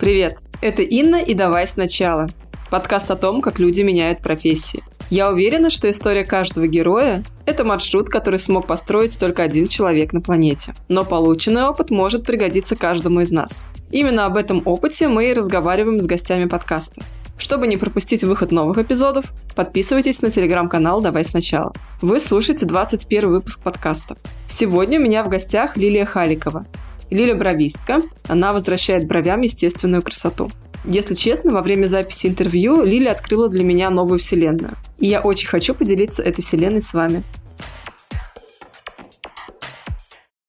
Привет, это Инна и «Давай сначала». Подкаст о том, как люди меняют профессии. Я уверена, что история каждого героя – это маршрут, который смог построить только один человек на планете. Но полученный опыт может пригодиться каждому из нас. Именно об этом опыте мы и разговариваем с гостями подкаста. Чтобы не пропустить выход новых эпизодов, подписывайтесь на телеграм-канал «Давай сначала». Вы слушаете 21 выпуск подкаста. Сегодня у меня в гостях Лилия Халикова, Лиля бровистка, она возвращает бровям естественную красоту. Если честно, во время записи интервью Лиля открыла для меня новую вселенную. И я очень хочу поделиться этой вселенной с вами.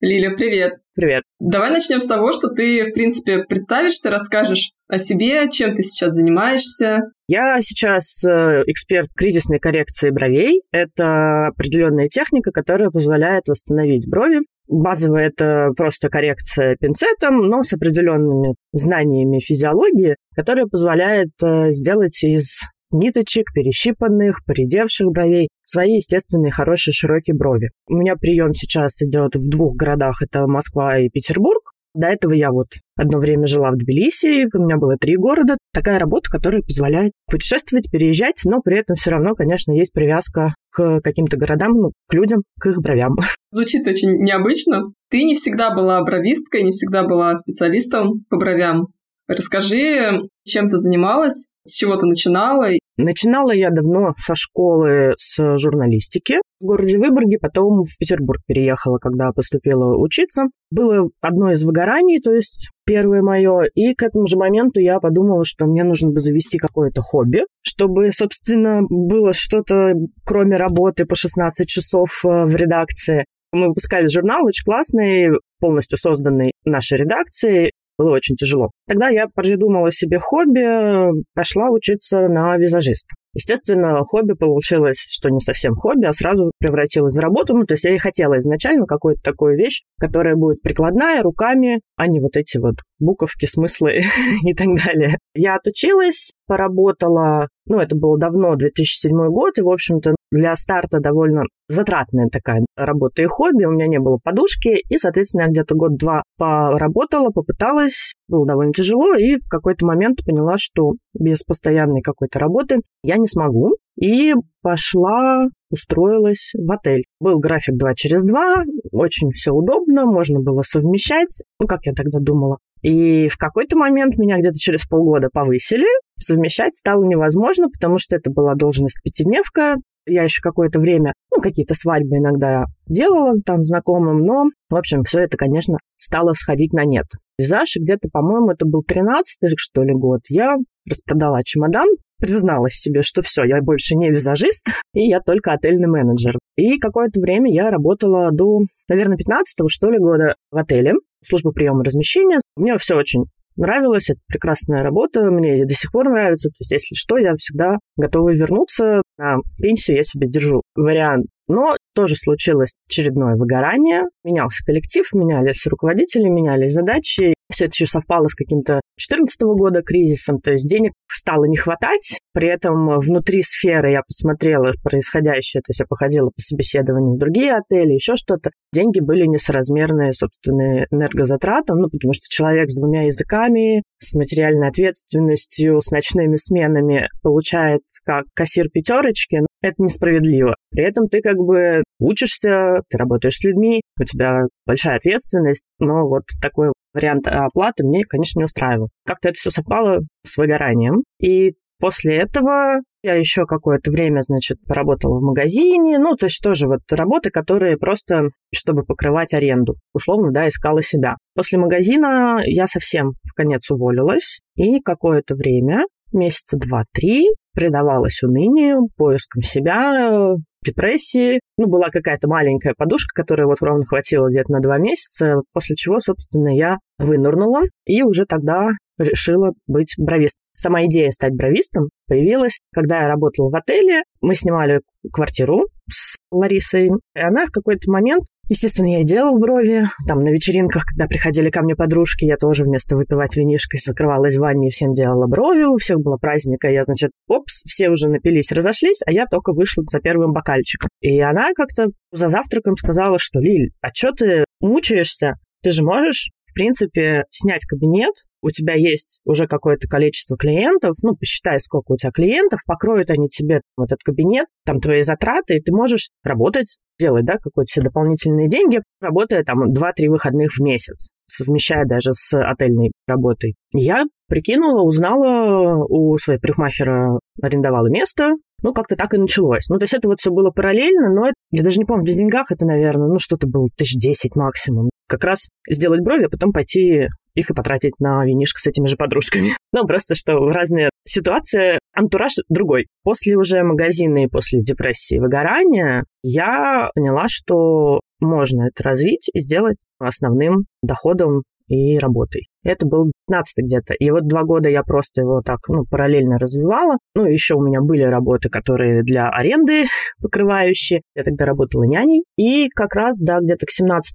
Лиля, привет! Привет. Давай начнем с того, что ты, в принципе, представишься, расскажешь о себе, чем ты сейчас занимаешься. Я сейчас э, эксперт кризисной коррекции бровей. Это определенная техника, которая позволяет восстановить брови Базовая это просто коррекция пинцетом, но с определенными знаниями физиологии, которая позволяет э, сделать из ниточек, перещипанных, поредевших бровей, свои естественные хорошие широкие брови. У меня прием сейчас идет в двух городах, это Москва и Петербург. До этого я вот одно время жила в Тбилиси, у меня было три города. Такая работа, которая позволяет путешествовать, переезжать, но при этом все равно, конечно, есть привязка к каким-то городам, ну, к людям, к их бровям. Звучит очень необычно. Ты не всегда была бровисткой, не всегда была специалистом по бровям. Расскажи, чем ты занималась, с чего ты начинала? Начинала я давно со школы с журналистики в городе Выборге, потом в Петербург переехала, когда поступила учиться. Было одно из выгораний, то есть первое мое, и к этому же моменту я подумала, что мне нужно бы завести какое-то хобби, чтобы, собственно, было что-то, кроме работы по 16 часов э, в редакции. Мы выпускали журнал очень классный, полностью созданный нашей редакцией было очень тяжело. Тогда я придумала себе хобби, пошла учиться на визажиста. Естественно, хобби получилось, что не совсем хобби, а сразу превратилось в работу. Ну, то есть я и хотела изначально какую-то такую вещь, которая будет прикладная, руками, а не вот эти вот буковки, смыслы и так далее. Я отучилась, поработала, ну, это было давно, 2007 год, и, в общем-то, для старта довольно затратная такая работа и хобби. У меня не было подушки, и, соответственно, я где-то год-два поработала, попыталась, было довольно тяжело, и в какой-то момент поняла, что без постоянной какой-то работы я не смогу. И пошла, устроилась в отель. Был график 2 через 2, очень все удобно, можно было совмещать, ну, как я тогда думала. И в какой-то момент меня где-то через полгода повысили, совмещать стало невозможно, потому что это была должность пятидневка, я еще какое-то время, ну, какие-то свадьбы иногда делала там знакомым, но, в общем, все это, конечно, стало сходить на нет. Визаж, где-то, по-моему, это был 13-й, что ли, год. Я распродала чемодан, призналась себе, что все, я больше не визажист, и я только отельный менеджер. И какое-то время я работала до, наверное, 15-го, что ли, года в отеле, служба приема размещения. Мне все очень нравилось, это прекрасная работа, мне до сих пор нравится. То есть, если что, я всегда готова вернуться. На пенсию я себе держу вариант. Но тоже случилось очередное выгорание. Менялся коллектив, менялись руководители, менялись задачи. Все это еще совпало с каким-то 2014 года кризисом, то есть денег стало не хватать. При этом внутри сферы я посмотрела происходящее, то есть я походила по собеседованию в другие отели, еще что-то. Деньги были несоразмерные, собственно, энергозатратам, ну, потому что человек с двумя языками, с материальной ответственностью, с ночными сменами получает как кассир пятерочки, ну, это несправедливо. При этом ты как бы учишься, ты работаешь с людьми, у тебя большая ответственность, но вот такой вариант оплаты мне, конечно, не устраивал. Как-то это все совпало с выгоранием. И после этого я еще какое-то время, значит, поработала в магазине, ну, то есть тоже вот работы, которые просто, чтобы покрывать аренду. Условно, да, искала себя. После магазина я совсем в конец уволилась, и какое-то время, месяца два-три, предавалась унынию, поискам себя, депрессии. Ну, была какая-то маленькая подушка, которая вот ровно хватило где-то на два месяца, после чего, собственно, я вынырнула и уже тогда решила быть бровистом. Сама идея стать бровистом появилась, когда я работала в отеле. Мы снимали квартиру с Ларисой, и она в какой-то момент Естественно, я делала брови. Там на вечеринках, когда приходили ко мне подружки, я тоже вместо выпивать винишко закрывалась в ванне и всем делала брови. У всех было праздника. Я, значит, опс, все уже напились, разошлись, а я только вышла за первым бокальчиком. И она как-то за завтраком сказала, что, Лиль, а что ты мучаешься? Ты же можешь в принципе, снять кабинет, у тебя есть уже какое-то количество клиентов, ну, посчитай, сколько у тебя клиентов, покроют они тебе этот кабинет, там твои затраты, и ты можешь работать, делать, да, какие-то все дополнительные деньги, работая там 2-3 выходных в месяц, совмещая даже с отельной работой. Я прикинула, узнала у своей парикмахера, арендовала место, ну, как-то так и началось. Ну, то есть это вот все было параллельно, но это, я даже не помню, в деньгах это, наверное, ну, что-то было тысяч десять максимум. Как раз сделать брови, а потом пойти их и потратить на винишко с этими же подружками. Ну, просто что разные ситуации антураж другой. После уже магазина и после депрессии и выгорания я поняла, что можно это развить и сделать основным доходом и работой. Это был 15 где-то. И вот два года я просто его так, ну, параллельно развивала. Ну, еще у меня были работы, которые для аренды покрывающие. Я тогда работала няней. И как раз, да, где-то к 17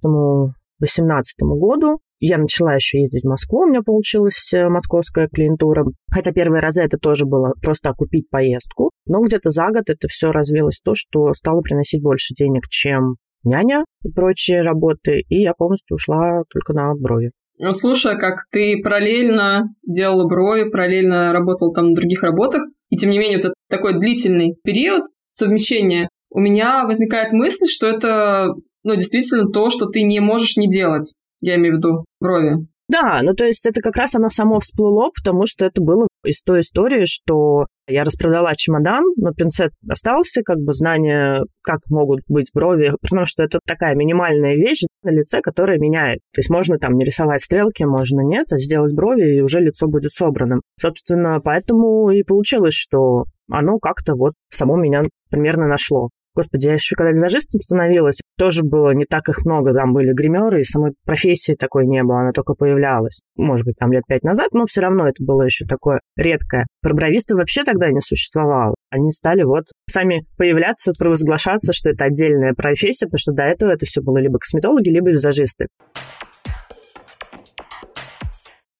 18 году я начала еще ездить в Москву, у меня получилась э, московская клиентура. Хотя первые разы это тоже было просто окупить поездку. Но где-то за год это все развилось то, что стало приносить больше денег, чем няня и прочие работы. И я полностью ушла только на брови. Ну, слушай, как ты параллельно делала брови, параллельно работала там на других работах, и тем не менее вот такой длительный период совмещения, у меня возникает мысль, что это ну, действительно то, что ты не можешь не делать. Я имею в виду брови. Да, ну то есть это как раз оно само всплыло, потому что это было из той истории, что я распродала чемодан, но пинцет остался, как бы знание, как могут быть брови, потому что это такая минимальная вещь на лице, которая меняет. То есть можно там не рисовать стрелки, можно нет, а сделать брови, и уже лицо будет собранным. Собственно, поэтому и получилось, что оно как-то вот само меня примерно нашло. Господи, я еще когда визажистом становилась, тоже было не так их много. Там были гримеры, и самой профессии такой не было, она только появлялась. Может быть, там лет пять назад, но все равно это было еще такое редкое. Про бровистов вообще тогда не существовало. Они стали вот сами появляться, провозглашаться, что это отдельная профессия, потому что до этого это все было либо косметологи, либо визажисты.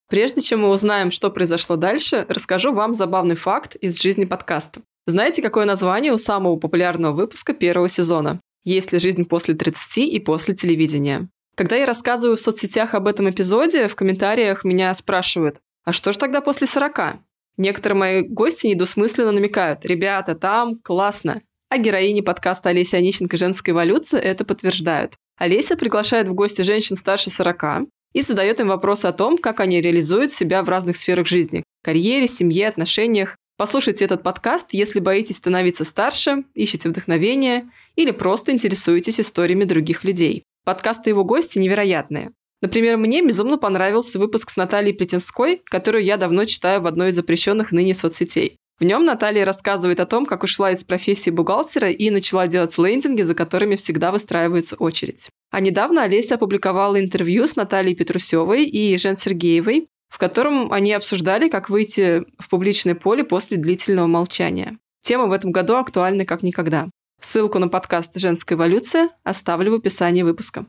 Прежде чем мы узнаем, что произошло дальше, расскажу вам забавный факт из жизни подкаста. Знаете, какое название у самого популярного выпуска первого сезона? «Есть ли жизнь после 30 и после телевидения?» Когда я рассказываю в соцсетях об этом эпизоде, в комментариях меня спрашивают, а что же тогда после 40? Некоторые мои гости недосмысленно намекают, ребята, там классно. А героини подкаста Олеся Онищенко «Женская эволюция» это подтверждают. Олеся приглашает в гости женщин старше 40 и задает им вопросы о том, как они реализуют себя в разных сферах жизни – карьере, семье, отношениях, Послушайте этот подкаст, если боитесь становиться старше, ищете вдохновение или просто интересуетесь историями других людей. Подкасты его гости невероятные. Например, мне безумно понравился выпуск с Натальей Плетенской, которую я давно читаю в одной из запрещенных ныне соцсетей. В нем Наталья рассказывает о том, как ушла из профессии бухгалтера и начала делать лендинги, за которыми всегда выстраивается очередь. А недавно Олеся опубликовала интервью с Натальей Петрусевой и Жен Сергеевой, в котором они обсуждали, как выйти в публичное поле после длительного молчания. Тема в этом году актуальна как никогда. Ссылку на подкаст «Женская эволюция» оставлю в описании выпуска.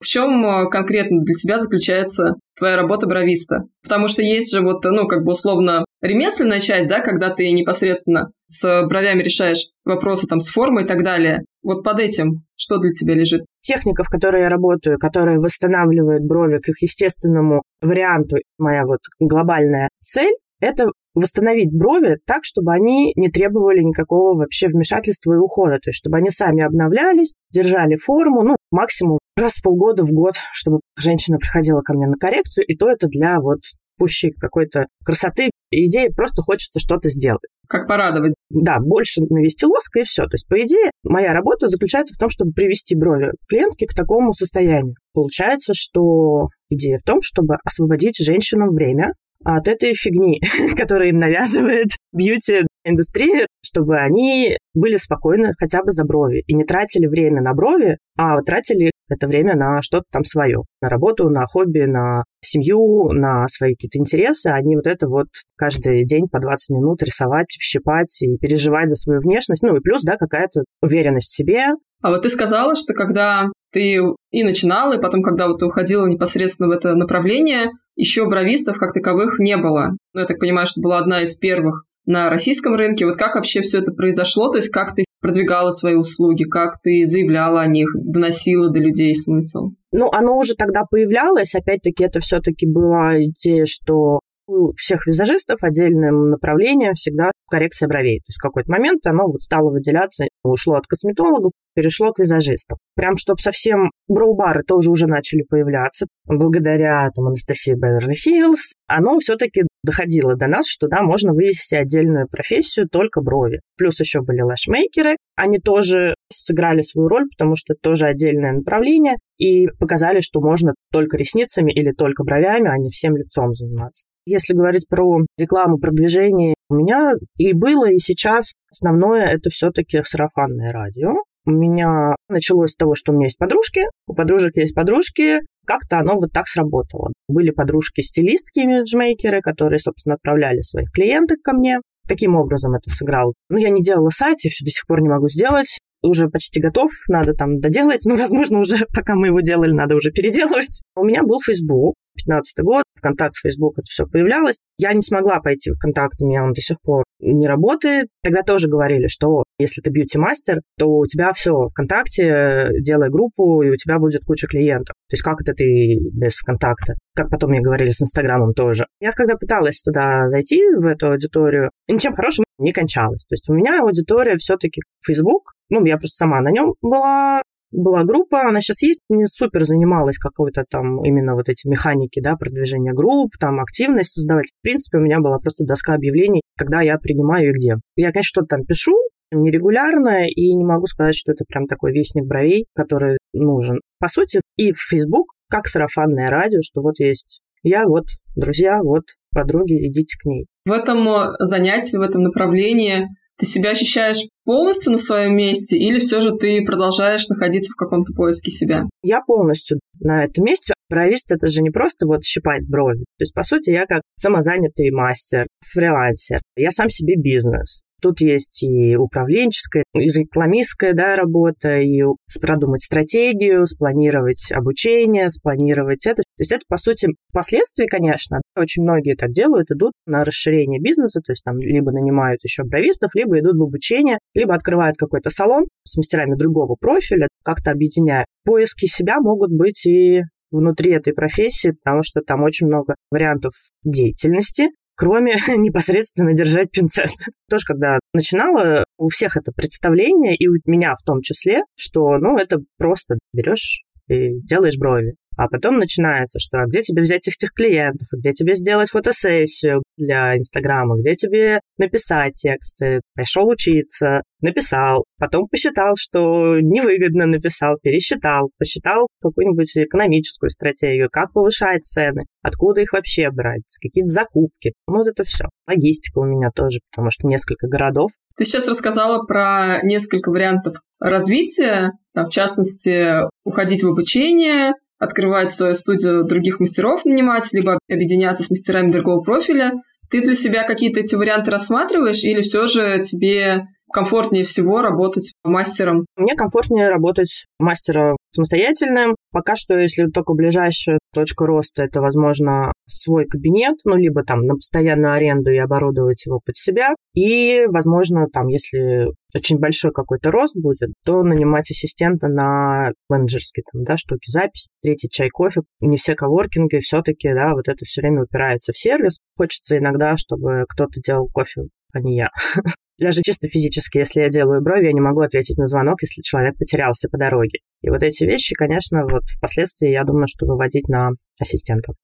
В чем э, конкретно для тебя заключается твоя работа бровиста? Потому что есть же вот, ну, как бы условно ремесленная часть, да, когда ты непосредственно с бровями решаешь вопросы там с формой и так далее. Вот под этим что для тебя лежит? Техника, в которой я работаю, которая восстанавливает брови к их естественному варианту, моя вот глобальная цель, это восстановить брови так, чтобы они не требовали никакого вообще вмешательства и ухода. То есть, чтобы они сами обновлялись, держали форму, ну, максимум раз в полгода в год, чтобы женщина приходила ко мне на коррекцию, и то это для вот пущей какой-то красоты. Идеи просто хочется что-то сделать. Как порадовать. Да, больше навести лоска и все. То есть, по идее, моя работа заключается в том, чтобы привести брови клиентки к такому состоянию. Получается, что идея в том, чтобы освободить женщинам время от этой фигни, которую им навязывает бьюти-индустрия, чтобы они были спокойны хотя бы за брови и не тратили время на брови, а тратили это время на что-то там свое, на работу, на хобби, на семью, на свои какие-то интересы. Они вот это вот каждый день по 20 минут рисовать, щипать и переживать за свою внешность. Ну и плюс, да, какая-то уверенность в себе. А вот ты сказала, что когда ты и начинала, и потом, когда вот ты уходила непосредственно в это направление, еще бровистов как таковых не было. Ну, я так понимаю, что была одна из первых на российском рынке. Вот как вообще все это произошло? То есть как ты продвигала свои услуги, как ты заявляла о них, доносила до людей смысл? Ну, оно уже тогда появлялось. Опять-таки, это все-таки была идея, что у всех визажистов отдельным направлением всегда коррекция бровей. То есть в какой-то момент оно вот стало выделяться, ушло от косметологов, перешло к визажистам. Прям, чтобы совсем броу-бары тоже уже начали появляться. Благодаря там, Анастасии Беверли-Хиллз оно все-таки доходило до нас, что да, можно вывести отдельную профессию только брови. Плюс еще были лэшмейкеры. Они тоже сыграли свою роль, потому что это тоже отдельное направление, и показали, что можно только ресницами или только бровями, а не всем лицом заниматься. Если говорить про рекламу, продвижение, у меня и было, и сейчас основное это все-таки сарафанное радио. У меня началось с того, что у меня есть подружки, у подружек есть подружки, как-то оно вот так сработало. Были подружки-стилистки, имиджмейкеры, которые, собственно, отправляли своих клиенток ко мне. Таким образом это сыграл. Ну, я не делала сайт, я все до сих пор не могу сделать. Уже почти готов, надо там доделать. Ну, возможно, уже пока мы его делали, надо уже переделывать. У меня был Facebook, 2015 год, ВКонтакте, Фейсбук, это все появлялось. Я не смогла пойти в ВКонтакт, у меня он до сих пор не работает. Тогда тоже говорили, что если ты бьюти-мастер, то у тебя все ВКонтакте, делай группу, и у тебя будет куча клиентов. То есть как это ты без контакта? Как потом мне говорили с Инстаграмом тоже. Я когда пыталась туда зайти, в эту аудиторию, ничем хорошим не кончалось. То есть у меня аудитория все-таки Facebook, ну, я просто сама на нем была, была группа, она сейчас есть, не супер занималась какой-то там именно вот эти механики, да, продвижения групп, там активность создавать. В принципе, у меня была просто доска объявлений, когда я принимаю и где. Я, конечно, что-то там пишу, нерегулярно, и не могу сказать, что это прям такой вестник бровей, который нужен. По сути, и в Facebook, как сарафанное радио, что вот есть я, вот друзья, вот подруги, идите к ней. В этом занятии, в этом направлении ты себя ощущаешь полностью на своем месте или все же ты продолжаешь находиться в каком-то поиске себя? Я полностью на этом месте. Бровист — это же не просто вот щипать брови. То есть, по сути, я как самозанятый мастер, фрилансер. Я сам себе бизнес. Тут есть и управленческая, и рекламистская да, работа, и продумать стратегию, спланировать обучение, спланировать это. То есть это, по сути, последствия, конечно. Очень многие так делают, идут на расширение бизнеса, то есть там либо нанимают еще бровистов, либо идут в обучение, либо открывают какой-то салон с мастерами другого профиля, как-то объединяя. Поиски себя могут быть и внутри этой профессии, потому что там очень много вариантов деятельности, кроме непосредственно держать пинцет. Тоже, когда начинала, у всех это представление, и у меня в том числе, что, ну, это просто берешь и делаешь брови. А потом начинается, что а где тебе взять этих клиентов, где тебе сделать фотосессию для Инстаграма, где тебе написать тексты. Пришел учиться, написал, потом посчитал, что невыгодно написал, пересчитал, посчитал какую-нибудь экономическую стратегию, как повышать цены, откуда их вообще брать, какие-то закупки. Ну, вот это все. Логистика у меня тоже, потому что несколько городов. Ты сейчас рассказала про несколько вариантов развития, в частности, уходить в обучение, открывать свою студию других мастеров нанимать, либо объединяться с мастерами другого профиля. Ты для себя какие-то эти варианты рассматриваешь или все же тебе комфортнее всего работать мастером? Мне комфортнее работать мастером самостоятельным. Пока что, если только ближайшая точка роста, это, возможно, свой кабинет, ну, либо там на постоянную аренду и оборудовать его под себя. И, возможно, там, если очень большой какой-то рост будет, то нанимать ассистента на менеджерские там, да, штуки, запись, третий чай, кофе. Не все коворкинги все-таки, да, вот это все время упирается в сервис. Хочется иногда, чтобы кто-то делал кофе, а не я. Даже чисто физически, если я делаю брови, я не могу ответить на звонок, если человек потерялся по дороге. И вот эти вещи, конечно, вот впоследствии я думаю, что выводить на ассистентов.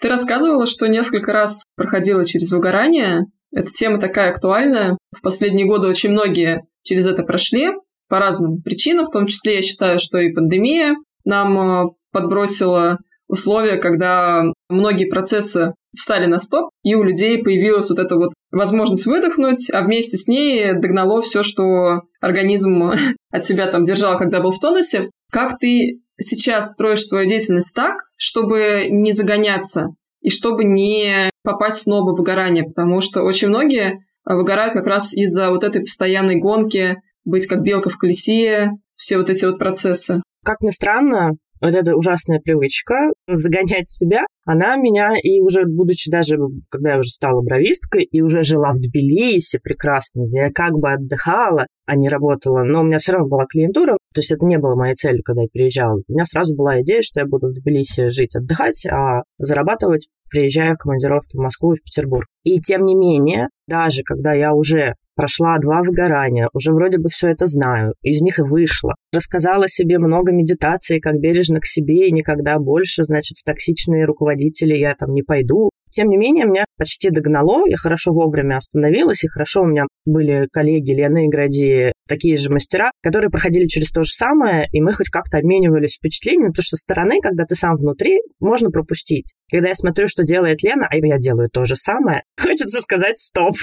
Ты рассказывала, что несколько раз проходила через выгорание. Эта тема такая актуальная. В последние годы очень многие через это прошли по разным причинам, в том числе я считаю, что и пандемия нам э, подбросила условия, когда многие процессы встали на стоп, и у людей появилась вот эта вот возможность выдохнуть, а вместе с ней догнало все, что организм от себя там держал, когда был в тонусе. Как ты сейчас строишь свою деятельность так, чтобы не загоняться и чтобы не попасть снова в выгорание, потому что очень многие выгорают как раз из-за вот этой постоянной гонки, быть как белка в колесе, все вот эти вот процессы. Как ни странно, вот эта ужасная привычка загонять себя, она меня, и уже будучи даже, когда я уже стала бровисткой, и уже жила в Тбилиси прекрасно, я как бы отдыхала, а не работала, но у меня все равно была клиентура. То есть это не было моей целью, когда я переезжала. У меня сразу была идея, что я буду в Тбилиси жить, отдыхать, а зарабатывать, приезжая в командировки в Москву и в Петербург. И тем не менее, даже когда я уже прошла два выгорания, уже вроде бы все это знаю, из них и вышла. Рассказала себе много медитаций, как бережно к себе и никогда больше, значит, в токсичные руководители я там не пойду. Тем не менее, меня почти догнало, я хорошо вовремя остановилась, и хорошо у меня были коллеги Лена и Гради, такие же мастера, которые проходили через то же самое, и мы хоть как-то обменивались впечатлениями, потому что со стороны, когда ты сам внутри, можно пропустить. Когда я смотрю, что делает Лена, а я делаю то же самое, хочется сказать «стоп».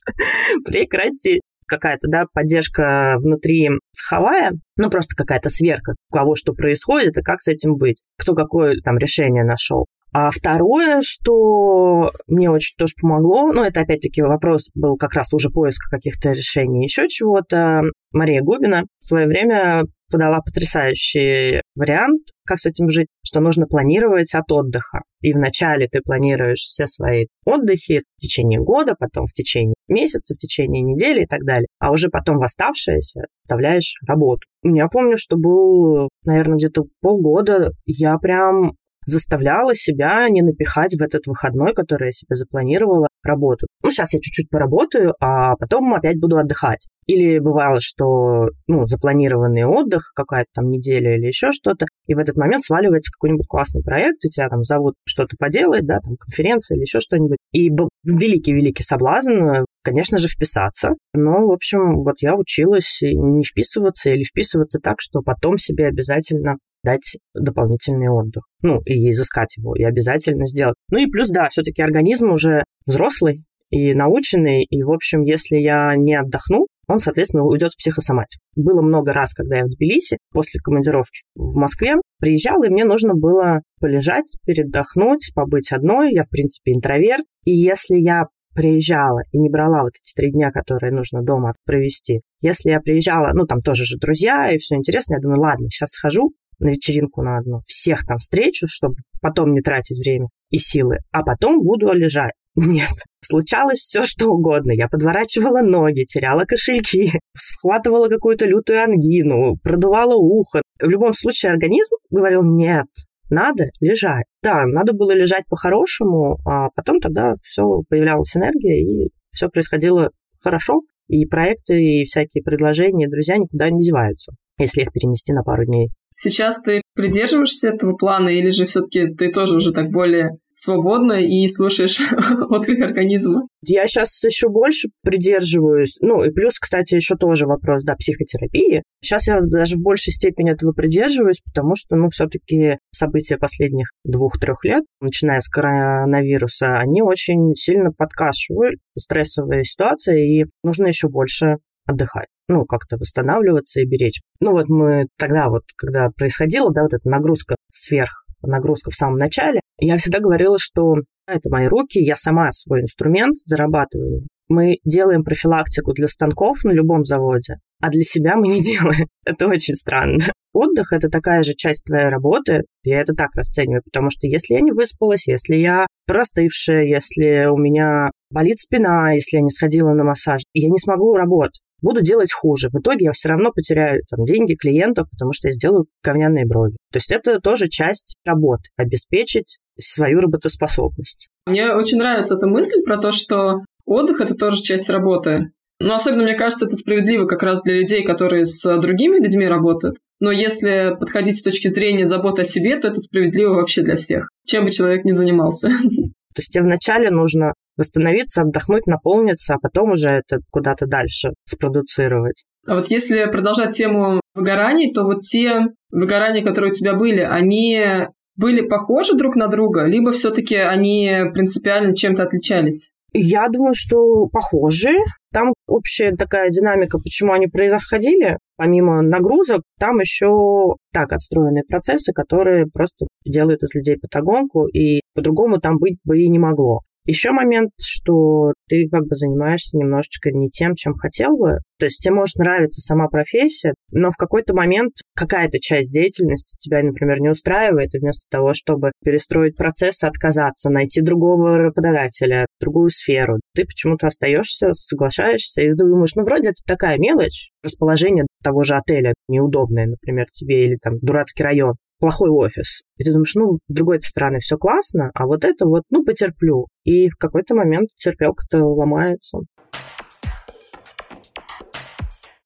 Прекрати какая-то, да, поддержка внутри цеховая, ну, просто какая-то сверка, у кого что происходит и как с этим быть, кто какое там решение нашел. А второе, что мне очень тоже помогло, ну, это опять-таки вопрос был как раз уже поиска каких-то решений, еще чего-то. Мария Губина в свое время подала потрясающий вариант, как с этим жить, что нужно планировать от отдыха. И вначале ты планируешь все свои отдыхи в течение года, потом в течение месяца, в течение недели и так далее. А уже потом в оставшееся вставляешь работу. Я помню, что был, наверное, где-то полгода я прям заставляла себя не напихать в этот выходной, который я себе запланировала, работу. Ну, сейчас я чуть-чуть поработаю, а потом опять буду отдыхать. Или бывало, что, ну, запланированный отдых, какая-то там неделя или еще что-то, и в этот момент сваливается какой-нибудь классный проект, и тебя там зовут что-то поделать, да, там конференция или еще что-нибудь. И великий-великий соблазн, конечно же, вписаться. Но, в общем, вот я училась не вписываться или вписываться так, что потом себе обязательно дать дополнительный отдых. Ну, и изыскать его, и обязательно сделать. Ну и плюс, да, все-таки организм уже взрослый и наученный, и, в общем, если я не отдохну, он, соответственно, уйдет в психосоматику. Было много раз, когда я в Тбилиси, после командировки в Москве, приезжала, и мне нужно было полежать, передохнуть, побыть одной. Я, в принципе, интроверт. И если я приезжала и не брала вот эти три дня, которые нужно дома провести. Если я приезжала, ну, там тоже же друзья, и все интересно, я думаю, ладно, сейчас схожу, на вечеринку на одну, всех там встречу, чтобы потом не тратить время и силы, а потом буду лежать. Нет, случалось все, что угодно. Я подворачивала ноги, теряла кошельки, схватывала какую-то лютую ангину, продувала ухо. В любом случае организм говорил «нет, надо лежать». Да, надо было лежать по-хорошему, а потом тогда все появлялась энергия, и все происходило хорошо, и проекты, и всякие предложения, друзья никуда не деваются, если их перенести на пару дней. Сейчас ты придерживаешься этого плана или же все-таки ты тоже уже так более свободно и слушаешь отклик организма. Я сейчас еще больше придерживаюсь. Ну, и плюс, кстати, еще тоже вопрос, да, психотерапии. Сейчас я даже в большей степени этого придерживаюсь, потому что, ну, все-таки события последних двух-трех лет, начиная с коронавируса, они очень сильно подкашивают стрессовые ситуации, и нужно еще больше отдыхать ну, как-то восстанавливаться и беречь. Ну, вот мы тогда вот, когда происходила, да, вот эта нагрузка сверх, нагрузка в самом начале, я всегда говорила, что это мои руки, я сама свой инструмент зарабатываю. Мы делаем профилактику для станков на любом заводе, а для себя мы не делаем. Это очень странно. Отдых – это такая же часть твоей работы. Я это так расцениваю, потому что если я не выспалась, если я простывшая, если у меня болит спина, если я не сходила на массаж, я не смогу работать буду делать хуже. В итоге я все равно потеряю там, деньги клиентов, потому что я сделаю говняные брови. То есть это тоже часть работы, обеспечить свою работоспособность. Мне очень нравится эта мысль про то, что отдых – это тоже часть работы. Но особенно, мне кажется, это справедливо как раз для людей, которые с другими людьми работают. Но если подходить с точки зрения заботы о себе, то это справедливо вообще для всех, чем бы человек ни занимался. То есть тебе вначале нужно восстановиться, отдохнуть, наполниться, а потом уже это куда-то дальше спродуцировать. А вот если продолжать тему выгораний, то вот те выгорания, которые у тебя были, они были похожи друг на друга, либо все-таки они принципиально чем-то отличались? Я думаю, что похожи. Там общая такая динамика, почему они происходили. Помимо нагрузок, там еще так отстроенные процессы, которые просто делают из людей патагонку, и по-другому там быть бы и не могло. Еще момент, что ты как бы занимаешься немножечко не тем, чем хотел бы. То есть тебе может нравиться сама профессия, но в какой-то момент какая-то часть деятельности тебя, например, не устраивает, и вместо того, чтобы перестроить процесс, отказаться, найти другого работодателя, другую сферу, ты почему-то остаешься, соглашаешься, и думаешь, ну, вроде это такая мелочь, расположение того же отеля неудобное, например, тебе, или там дурацкий район плохой офис. И ты думаешь, ну, с другой стороны, все классно, а вот это вот, ну, потерплю. И в какой-то момент терпелка-то ломается.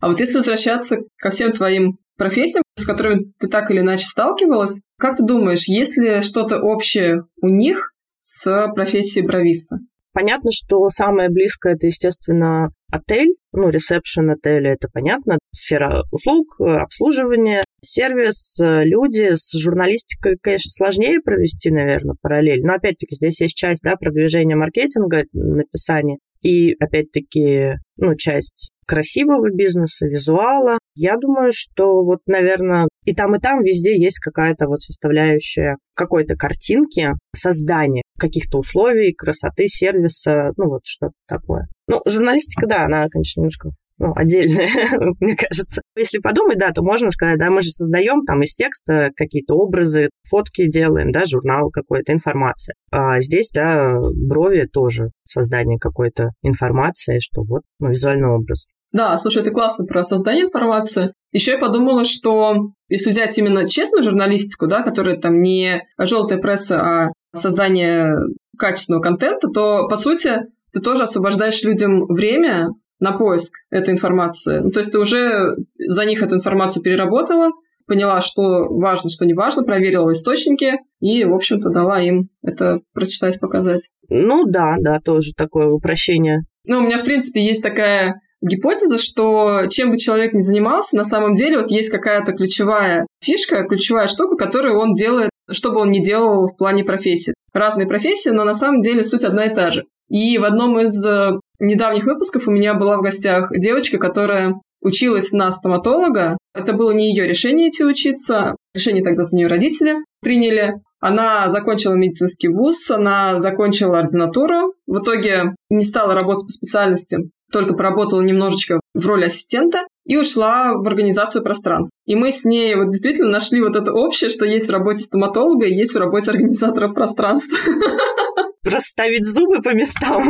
А вот если возвращаться ко всем твоим профессиям, с которыми ты так или иначе сталкивалась, как ты думаешь, есть ли что-то общее у них с профессией бровиста? Понятно, что самое близкое это, естественно, отель, ну, ресепшн отеля, это понятно, сфера услуг, обслуживания, сервис, люди. С журналистикой, конечно, сложнее провести, наверное, параллель. Но, опять-таки, здесь есть часть, да, продвижения маркетинга, написания. И, опять-таки, ну, часть красивого бизнеса, визуала. Я думаю, что вот, наверное, и там, и там везде есть какая-то вот составляющая какой-то картинки, создания каких-то условий, красоты, сервиса, ну вот что-то такое. Ну, журналистика, да, она, конечно, немножко ну, отдельное, мне кажется. Если подумать, да, то можно сказать, да, мы же создаем там из текста какие-то образы, фотки делаем, да, журнал какой-то, информация. А здесь, да, брови тоже создание какой-то информации, что вот, ну, визуальный образ. Да, слушай, это классно про создание информации. Еще я подумала, что если взять именно честную журналистику, да, которая там не желтая пресса, а создание качественного контента, то, по сути, ты тоже освобождаешь людям время на поиск этой информации. Ну, то есть ты уже за них эту информацию переработала, поняла, что важно, что не важно, проверила источники и, в общем-то, дала им это прочитать, показать. Ну да, да, тоже такое упрощение. Ну, у меня, в принципе, есть такая гипотеза, что чем бы человек ни занимался, на самом деле вот есть какая-то ключевая фишка, ключевая штука, которую он делает, что бы он ни делал в плане профессии. Разные профессии, но на самом деле суть одна и та же. И в одном из э, недавних выпусков у меня была в гостях девочка, которая училась на стоматолога. Это было не ее решение идти учиться. Решение тогда за нее родители приняли. Она закончила медицинский вуз, она закончила ординатуру. В итоге не стала работать по специальности, только поработала немножечко в роли ассистента и ушла в организацию пространств. И мы с ней вот действительно нашли вот это общее, что есть в работе стоматолога и есть в работе организатора пространств. расставить зубы по местам.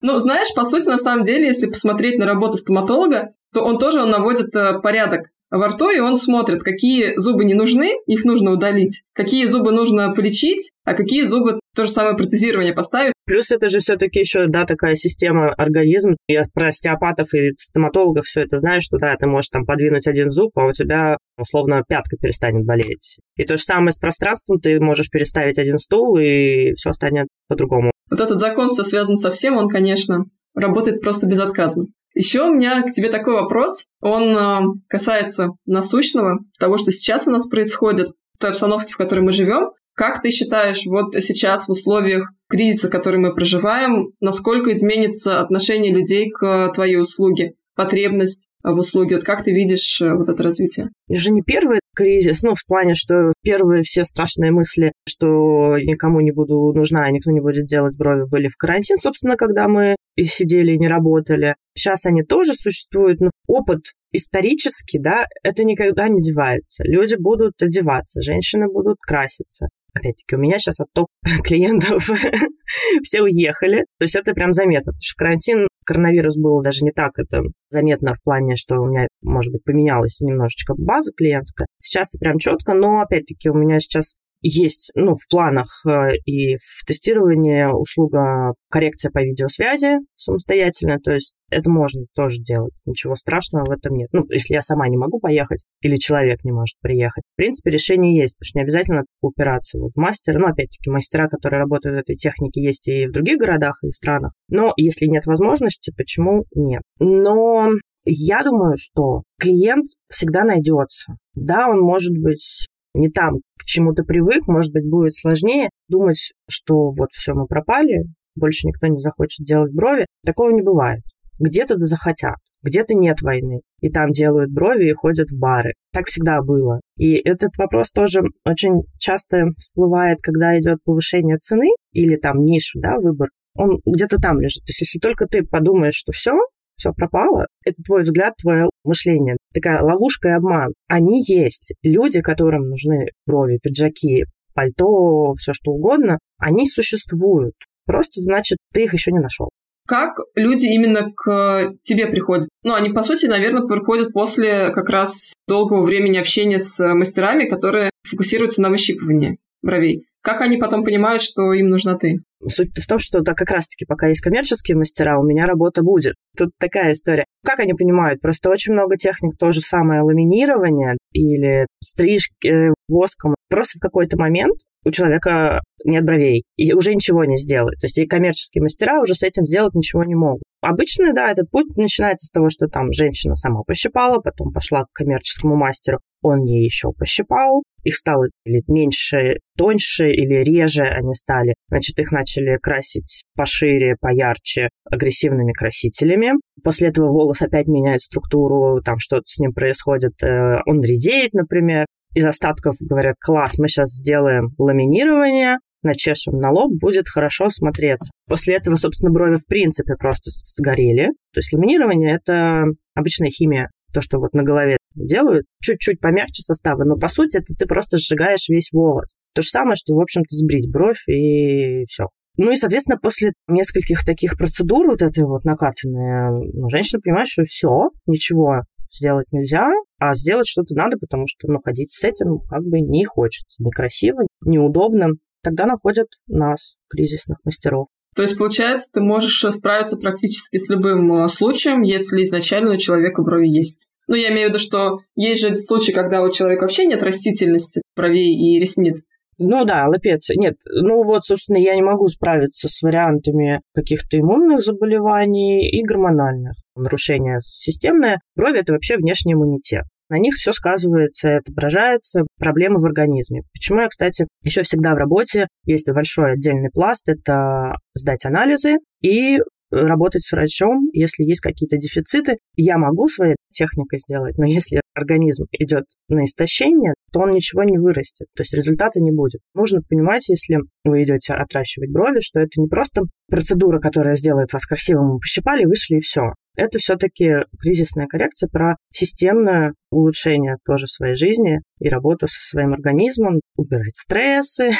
Ну, знаешь, по сути, на самом деле, если посмотреть на работу стоматолога, то он тоже он наводит э, порядок во рту, и он смотрит, какие зубы не нужны, их нужно удалить, какие зубы нужно полечить, а какие зубы то же самое протезирование поставить. Плюс это же все-таки еще, да, такая система организм. Я про остеопатов и стоматологов все это знаю, что, да, ты можешь там подвинуть один зуб, а у тебя, условно, пятка перестанет болеть. И то же самое с пространством, ты можешь переставить один стул, и все станет по-другому. Вот этот закон все связан со всем, он, конечно, работает просто безотказно. Еще у меня к тебе такой вопрос. Он э, касается насущного, того, что сейчас у нас происходит, той обстановки, в которой мы живем. Как ты считаешь, вот сейчас в условиях кризиса, который мы проживаем, насколько изменится отношение людей к твоей услуге? Потребность в услуге. Вот как ты видишь э, вот это развитие? Это же не первый кризис, ну, в плане, что первые все страшные мысли, что никому не буду нужна, никто не будет делать брови, были в карантин, собственно, когда мы и сидели и не работали. Сейчас они тоже существуют, но опыт исторически, да, это никогда не девается. Люди будут одеваться, женщины будут краситься. Опять-таки, у меня сейчас отток клиентов все уехали. То есть это прям заметно, потому что в карантин коронавирус был даже не так это заметно в плане, что у меня, может быть, поменялась немножечко база клиентская. Сейчас прям четко, но опять-таки у меня сейчас есть ну, в планах э, и в тестировании услуга коррекция по видеосвязи самостоятельно, то есть это можно тоже делать, ничего страшного в этом нет. Ну, если я сама не могу поехать или человек не может приехать. В принципе, решение есть, потому что не обязательно упираться вот в мастера. Ну, опять-таки, мастера, которые работают в этой технике, есть и в других городах и странах. Но если нет возможности, почему нет? Но я думаю, что клиент всегда найдется. Да, он может быть не там, к чему ты привык, может быть, будет сложнее думать, что вот все, мы пропали, больше никто не захочет делать брови. Такого не бывает. Где-то да захотят, где-то нет войны. И там делают брови и ходят в бары. Так всегда было. И этот вопрос тоже очень часто всплывает, когда идет повышение цены или там ниша, да, выбор он где-то там лежит. То есть если только ты подумаешь, что все, все пропало, это твой взгляд, твое мышление. Такая ловушка и обман. Они есть. Люди, которым нужны брови, пиджаки, пальто, все что угодно, они существуют. Просто, значит, ты их еще не нашел. Как люди именно к тебе приходят? Ну, они, по сути, наверное, приходят после как раз долгого времени общения с мастерами, которые фокусируются на выщипывании бровей. Как они потом понимают, что им нужна ты? Суть в том, что да, как раз-таки пока есть коммерческие мастера, у меня работа будет. Тут такая история. Как они понимают? Просто очень много техник, то же самое ламинирование или стрижки воском. Просто в какой-то момент у человека нет бровей, и уже ничего не сделает. То есть и коммерческие мастера уже с этим сделать ничего не могут. Обычно, да, этот путь начинается с того, что там женщина сама пощипала, потом пошла к коммерческому мастеру, он ей еще пощипал, их стало или меньше, тоньше или реже они стали. Значит, их начали красить пошире, поярче, агрессивными красителями. После этого волос опять меняет структуру, там что-то с ним происходит, э, он редеет, например из остатков говорят, класс, мы сейчас сделаем ламинирование, начешем на лоб, будет хорошо смотреться. После этого, собственно, брови в принципе просто сгорели. То есть ламинирование – это обычная химия, то, что вот на голове делают, чуть-чуть помягче составы, но по сути это ты просто сжигаешь весь волос. То же самое, что, в общем-то, сбрить бровь и все. Ну и, соответственно, после нескольких таких процедур, вот этой вот накатанной, ну, женщина понимает, что все, ничего сделать нельзя, а сделать что-то надо, потому что, ну, ходить с этим как бы не хочется. Некрасиво, неудобно. Тогда находят нас, кризисных мастеров. То есть, получается, ты можешь справиться практически с любым э, случаем, если изначально у человека брови есть. Ну, я имею в виду, что есть же случаи, когда у человека вообще нет растительности бровей и ресниц. Ну да, лапец. Нет, ну вот, собственно, я не могу справиться с вариантами каких-то иммунных заболеваний и гормональных. Нарушение системное. Брови – это вообще внешний иммунитет. На них все сказывается, отображается, проблемы в организме. Почему я, кстати, еще всегда в работе есть большой отдельный пласт, это сдать анализы и работать с врачом, если есть какие-то дефициты. Я могу своей техникой сделать, но если организм идет на истощение, то он ничего не вырастет, то есть результата не будет. Нужно понимать, если вы идете отращивать брови, что это не просто процедура, которая сделает вас красивым, вы пощипали, вышли и все. Это все-таки кризисная коррекция про системное улучшение тоже своей жизни и работу со своим организмом, убирать стрессы,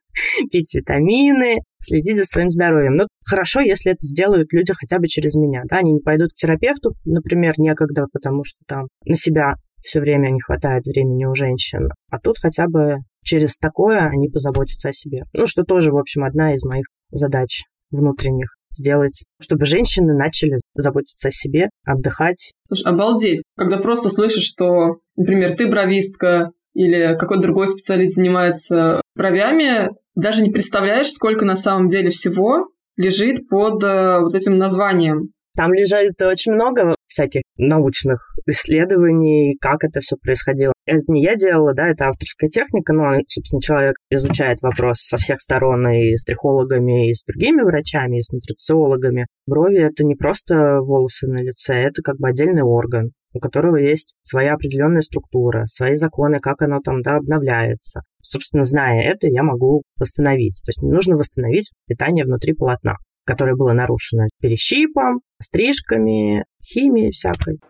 пить витамины, следить за своим здоровьем. Но хорошо, если это сделают люди хотя бы через меня. Да? Они не пойдут к терапевту, например, некогда, потому что там на себя все время не хватает времени у женщин. А тут хотя бы через такое они позаботятся о себе. Ну, что тоже, в общем, одна из моих задач внутренних сделать, чтобы женщины начали заботиться о себе, отдыхать. Слушай, обалдеть. Когда просто слышишь, что, например, ты бровистка или какой-то другой специалист занимается бровями, даже не представляешь, сколько на самом деле всего лежит под э, вот этим названием. Там лежит очень много всяких научных исследований, как это все происходило. Это не я делала, да, это авторская техника, но, собственно, человек изучает вопрос со всех сторон и с трихологами, и с другими врачами, и с нутрициологами. Брови — это не просто волосы на лице, это как бы отдельный орган у которого есть своя определенная структура, свои законы, как оно там да, обновляется. Собственно, зная это, я могу восстановить. То есть нужно восстановить питание внутри полотна которое было нарушено перещипом, стрижками, химией всякой.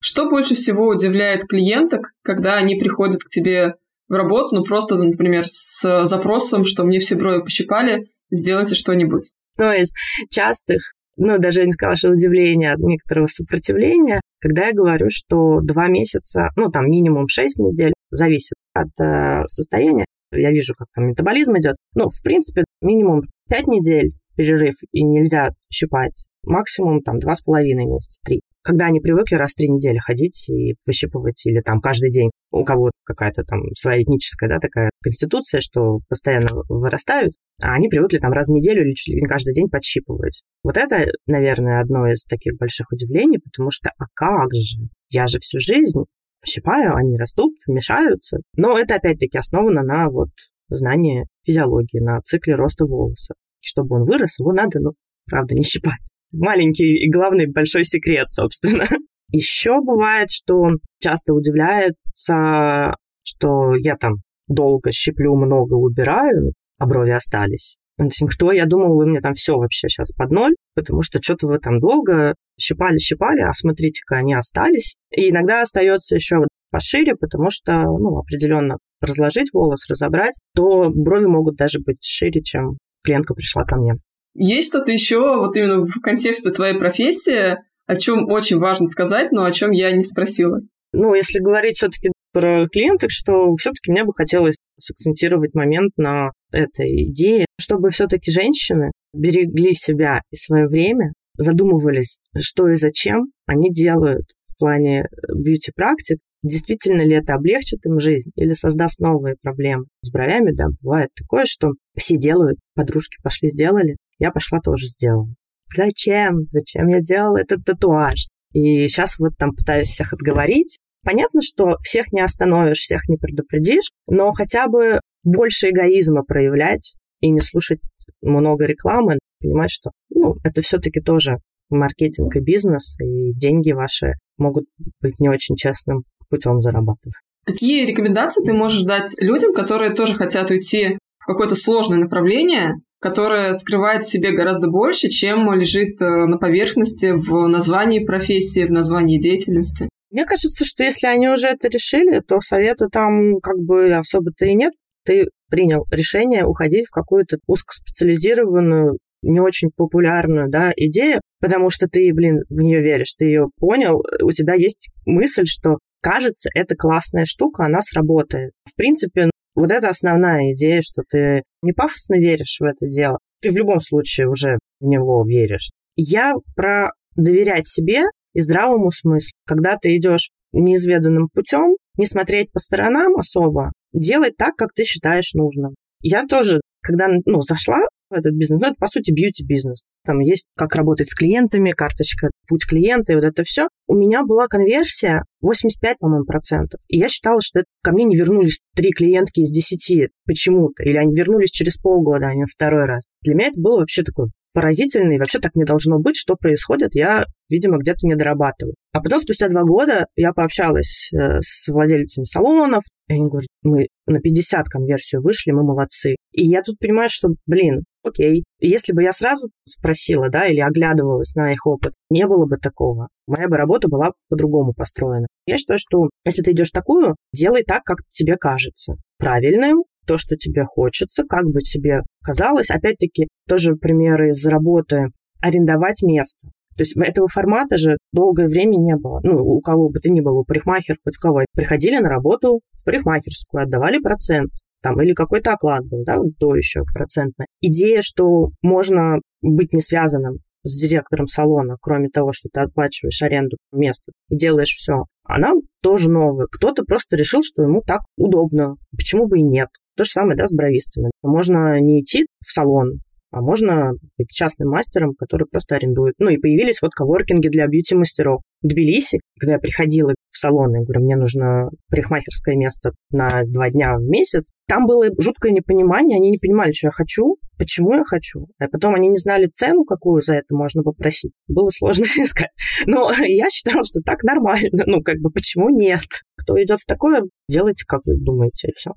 Что больше всего удивляет клиенток, когда они приходят к тебе в работу, ну просто, например, с запросом, что мне все брови пощипали, сделайте что-нибудь? Ну, из частых, ну, даже я не сказала, что удивление от некоторого сопротивления, когда я говорю, что два месяца, ну, там минимум шесть недель, зависит от э, состояния, я вижу, как там метаболизм идет. Ну, в принципе, минимум 5 недель перерыв, и нельзя щипать. Максимум там 2,5 месяца, 3. Когда они привыкли раз в 3 недели ходить и выщипывать, или там каждый день у кого-то какая-то там своя этническая, да, такая конституция, что постоянно вырастают, а они привыкли там раз в неделю или чуть ли не каждый день подщипывать. Вот это, наверное, одно из таких больших удивлений, потому что, а как же? Я же всю жизнь щипаю, они растут, мешаются. Но это опять-таки основано на вот знании физиологии, на цикле роста волоса. Чтобы он вырос, его надо, ну, правда, не щипать. Маленький и главный большой секрет, собственно. Еще бывает, что часто удивляется, что я там долго щиплю, много убираю. а брови остались. Он говорит, кто? Я думал, вы мне там все вообще сейчас под ноль, потому что что-то вы там долго щипали-щипали, а смотрите-ка, они остались. И иногда остается еще пошире, потому что, ну, определенно разложить волос, разобрать, то брови могут даже быть шире, чем клиентка пришла ко мне. Есть что-то еще вот именно в контексте твоей профессии, о чем очень важно сказать, но о чем я не спросила? Ну, если говорить все-таки про клиенток, что все-таки мне бы хотелось сакцентировать момент на этой идее, чтобы все-таки женщины берегли себя и свое время, задумывались, что и зачем они делают в плане бьюти-практик, действительно ли это облегчит им жизнь или создаст новые проблемы. С бровями, да, бывает такое, что все делают, подружки пошли сделали, я пошла тоже сделала. Зачем? Зачем я делала этот татуаж? И сейчас вот там пытаюсь всех отговорить. Понятно, что всех не остановишь, всех не предупредишь, но хотя бы больше эгоизма проявлять и не слушать много рекламы, понимать, что ну, это все-таки тоже маркетинг и бизнес, и деньги ваши могут быть не очень честным путем зарабатывать. Какие рекомендации ты можешь дать людям, которые тоже хотят уйти в какое-то сложное направление, которое скрывает в себе гораздо больше, чем лежит э, на поверхности в названии профессии, в названии деятельности? Мне кажется, что если они уже это решили, то совета там как бы особо-то и нет. Ты принял решение уходить в какую-то узкоспециализированную, не очень популярную да, идею, потому что ты, блин, в нее веришь, ты ее понял, у тебя есть мысль, что кажется, это классная штука, она сработает. В принципе, вот это основная идея, что ты не пафосно веришь в это дело, ты в любом случае уже в него веришь. Я про доверять себе и здравому смыслу. Когда ты идешь неизведанным путем, не смотреть по сторонам особо, делать так, как ты считаешь нужным. Я тоже, когда ну, зашла в этот бизнес, ну, это, по сути, бьюти-бизнес. Там есть как работать с клиентами, карточка, путь клиента и вот это все. У меня была конверсия 85, по-моему, процентов. И я считала, что это ко мне не вернулись три клиентки из десяти почему-то. Или они вернулись через полгода, а не второй раз. Для меня это было вообще такое поразительно, и вообще так не должно быть, что происходит, я, видимо, где-то не дорабатываю. А потом, спустя два года, я пообщалась э, с владельцами салонов, и они говорят, мы на 50 конверсию вышли, мы молодцы. И я тут понимаю, что, блин, окей. Если бы я сразу спросила, да, или оглядывалась на их опыт, не было бы такого. Моя бы работа была по-другому построена. Я считаю, что если ты идешь такую, делай так, как тебе кажется. Правильным, то, что тебе хочется, как бы тебе казалось. Опять-таки, тоже примеры из работы. Арендовать место. То есть этого формата же долгое время не было. Ну, у кого бы то ни было, у парикмахер, хоть у кого. Приходили на работу в парикмахерскую, отдавали процент. Там, или какой-то оклад был, да, вот то еще процентное. Идея, что можно быть не связанным с директором салона, кроме того, что ты оплачиваешь аренду места и делаешь все, она тоже новая. Кто-то просто решил, что ему так удобно. Почему бы и нет? То же самое, да, с бровистами. Можно не идти в салон, а можно быть частным мастером, который просто арендует. Ну и появились вот коворкинги для бьюти-мастеров. В Тбилиси, когда я приходила салон, я говорю, мне нужно парикмахерское место на два дня в месяц, там было жуткое непонимание, они не понимали, что я хочу, почему я хочу. А потом они не знали цену, какую за это можно попросить. Было сложно искать. Но я считала, что так нормально. Ну, как бы, почему нет? Кто идет в такое, делайте, как вы думаете, и все.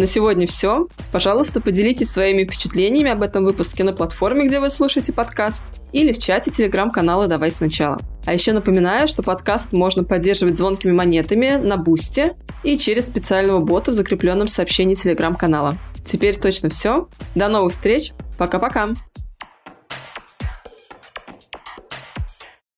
На сегодня все. Пожалуйста, поделитесь своими впечатлениями об этом выпуске на платформе, где вы слушаете подкаст, или в чате телеграм-канала «Давай сначала». А еще напоминаю, что подкаст можно поддерживать звонкими монетами на Бусте и через специального бота в закрепленном сообщении телеграм-канала. Теперь точно все. До новых встреч. Пока-пока.